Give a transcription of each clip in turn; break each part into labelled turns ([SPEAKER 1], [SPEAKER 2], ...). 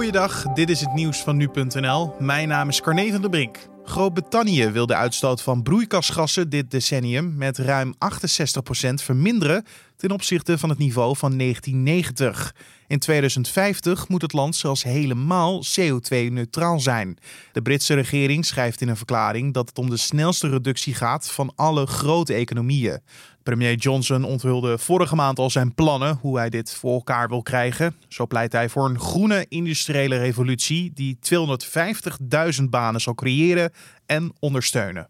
[SPEAKER 1] Goeiedag, dit is het nieuws van nu.nl. Mijn naam is Carne van der Brink. Groot-Brittannië wil de uitstoot van broeikasgassen dit decennium met ruim 68% verminderen ten opzichte van het niveau van 1990. In 2050 moet het land zelfs helemaal CO2-neutraal zijn. De Britse regering schrijft in een verklaring dat het om de snelste reductie gaat van alle grote economieën. Premier Johnson onthulde vorige maand al zijn plannen hoe hij dit voor elkaar wil krijgen. Zo pleit hij voor een groene industriële revolutie die 250.000 banen zal creëren en ondersteunen.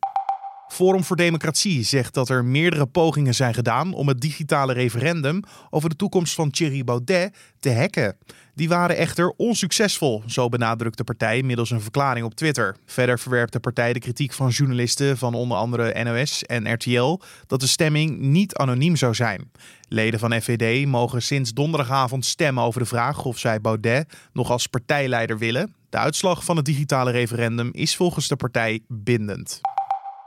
[SPEAKER 1] Forum voor Democratie zegt dat er meerdere pogingen zijn gedaan om het digitale referendum over de toekomst van Thierry Baudet te hacken. Die waren echter onsuccesvol, zo benadrukt de partij middels een verklaring op Twitter. Verder verwerpt de partij de kritiek van journalisten van onder andere NOS en RTL dat de stemming niet anoniem zou zijn. Leden van FVD mogen sinds donderdagavond stemmen over de vraag of zij Baudet nog als partijleider willen. De uitslag van het digitale referendum is volgens de partij bindend.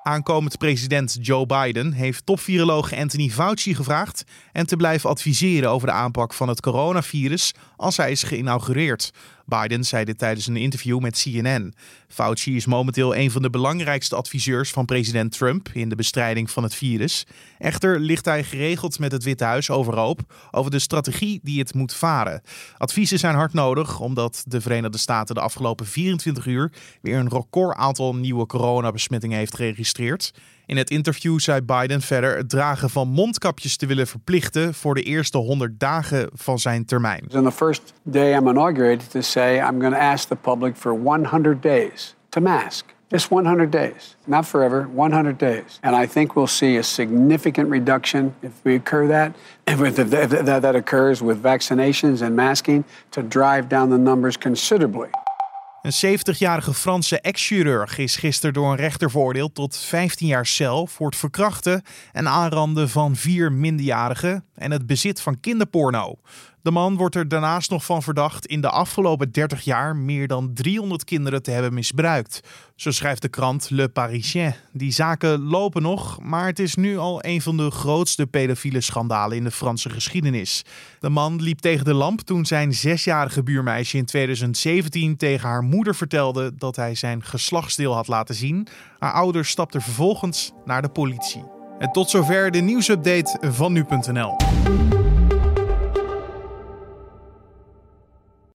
[SPEAKER 1] Aankomend president Joe Biden heeft topviroloog Anthony Fauci gevraagd en te blijven adviseren over de aanpak van het coronavirus als hij is geïnaugureerd. Biden zei dit tijdens een interview met CNN. Fauci is momenteel een van de belangrijkste adviseurs van president Trump in de bestrijding van het virus. Echter ligt hij geregeld met het Witte Huis overhoop over de strategie die het moet varen. Adviezen zijn hard nodig omdat de Verenigde Staten de afgelopen 24 uur weer een record aantal nieuwe coronabesmettingen heeft geregistreerd. In het interview zei Biden verder het dragen van mondkapjes te willen verplichten voor de eerste 100 dagen van zijn termijn.
[SPEAKER 2] On the first day I'm inaugurated to say I'm going to ask the public for 100 days to mask. Just 100 days, not forever, 100 days. And I think we'll see a significant reduction if we occur that, if that, that occurs with vaccinations and masking to drive down the numbers considerably.
[SPEAKER 1] Een 70-jarige Franse ex-chirurg is gisteren door een rechter veroordeeld tot 15 jaar cel voor het verkrachten en aanranden van vier minderjarigen en het bezit van kinderporno. De man wordt er daarnaast nog van verdacht in de afgelopen 30 jaar meer dan 300 kinderen te hebben misbruikt. Zo schrijft de krant Le Parisien. Die zaken lopen nog, maar het is nu al een van de grootste pedofiele schandalen in de Franse geschiedenis. De man liep tegen de lamp toen zijn zesjarige buurmeisje in 2017 tegen haar moeder vertelde dat hij zijn geslachtsdeel had laten zien. Haar ouders stapten vervolgens naar de politie. En tot zover de nieuwsupdate van nu.nl.